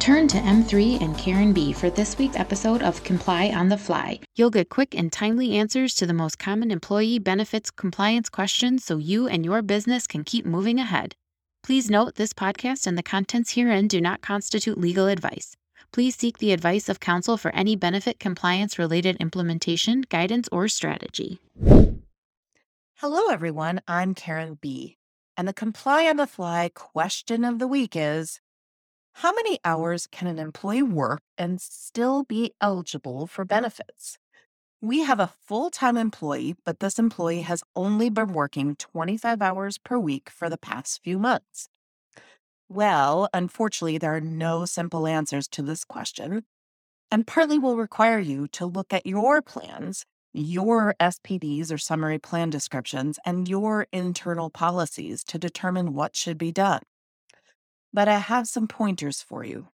Turn to M3 and Karen B for this week's episode of Comply on the Fly. You'll get quick and timely answers to the most common employee benefits compliance questions so you and your business can keep moving ahead. Please note this podcast and the contents herein do not constitute legal advice. Please seek the advice of counsel for any benefit compliance related implementation, guidance, or strategy. Hello, everyone. I'm Karen B. And the Comply on the Fly question of the week is How many hours can an employee work and still be eligible for benefits? We have a full time employee, but this employee has only been working 25 hours per week for the past few months. Well, unfortunately, there are no simple answers to this question, and partly will require you to look at your plans, your SPDs or summary plan descriptions, and your internal policies to determine what should be done. But I have some pointers for you.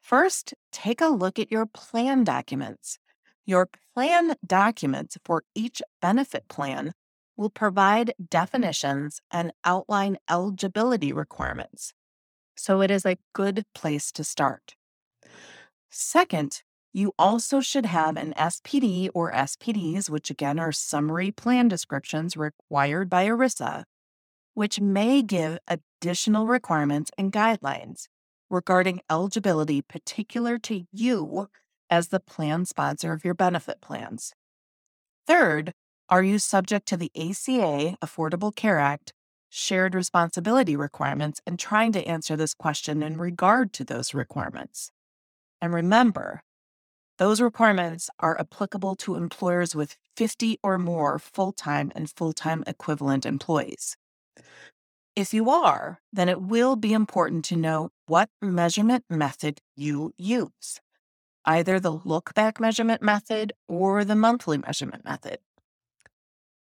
First, take a look at your plan documents. Your plan documents for each benefit plan will provide definitions and outline eligibility requirements. So it is a good place to start. Second, you also should have an SPD or SPDs, which again are summary plan descriptions required by ERISA, which may give additional requirements and guidelines regarding eligibility particular to you as the plan sponsor of your benefit plans. Third, are you subject to the ACA Affordable Care Act shared responsibility requirements and trying to answer this question in regard to those requirements? And remember, those requirements are applicable to employers with 50 or more full time and full time equivalent employees. If you are, then it will be important to know what measurement method you use either the look back measurement method or the monthly measurement method.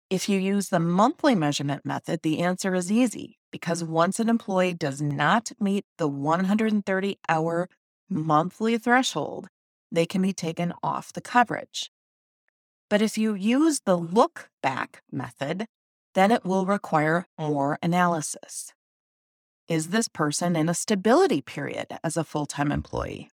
If you use the monthly measurement method, the answer is easy because once an employee does not meet the 130 hour monthly threshold, they can be taken off the coverage. But if you use the look back method, then it will require more analysis. Is this person in a stability period as a full time employee?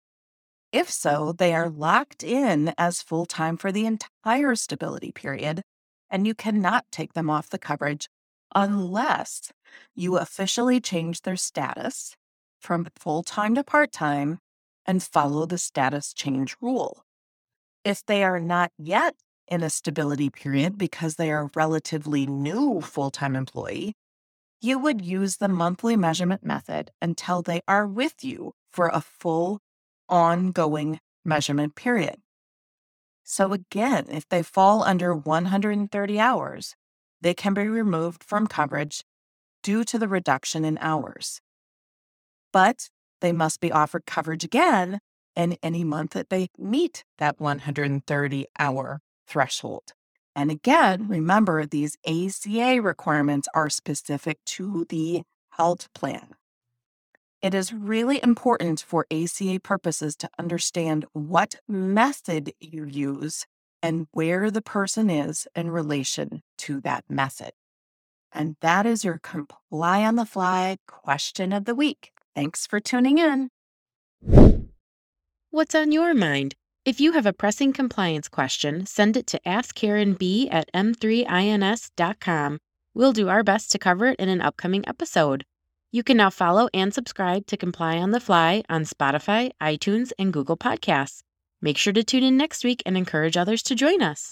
If so, they are locked in as full time for the entire stability period, and you cannot take them off the coverage unless you officially change their status from full time to part time and follow the status change rule. If they are not yet in a stability period because they are a relatively new full time employee, you would use the monthly measurement method until they are with you for a full ongoing measurement period. So, again, if they fall under 130 hours, they can be removed from coverage due to the reduction in hours. But they must be offered coverage again in any month that they meet that 130 hour threshold. And again, remember these ACA requirements are specific to the health plan. It is really important for ACA purposes to understand what method you use and where the person is in relation to that method. And that is your comply on the fly question of the week. Thanks for tuning in. What's on your mind? If you have a pressing compliance question, send it to askkarenb at m3ins.com. We'll do our best to cover it in an upcoming episode. You can now follow and subscribe to Comply on the Fly on Spotify, iTunes, and Google Podcasts. Make sure to tune in next week and encourage others to join us.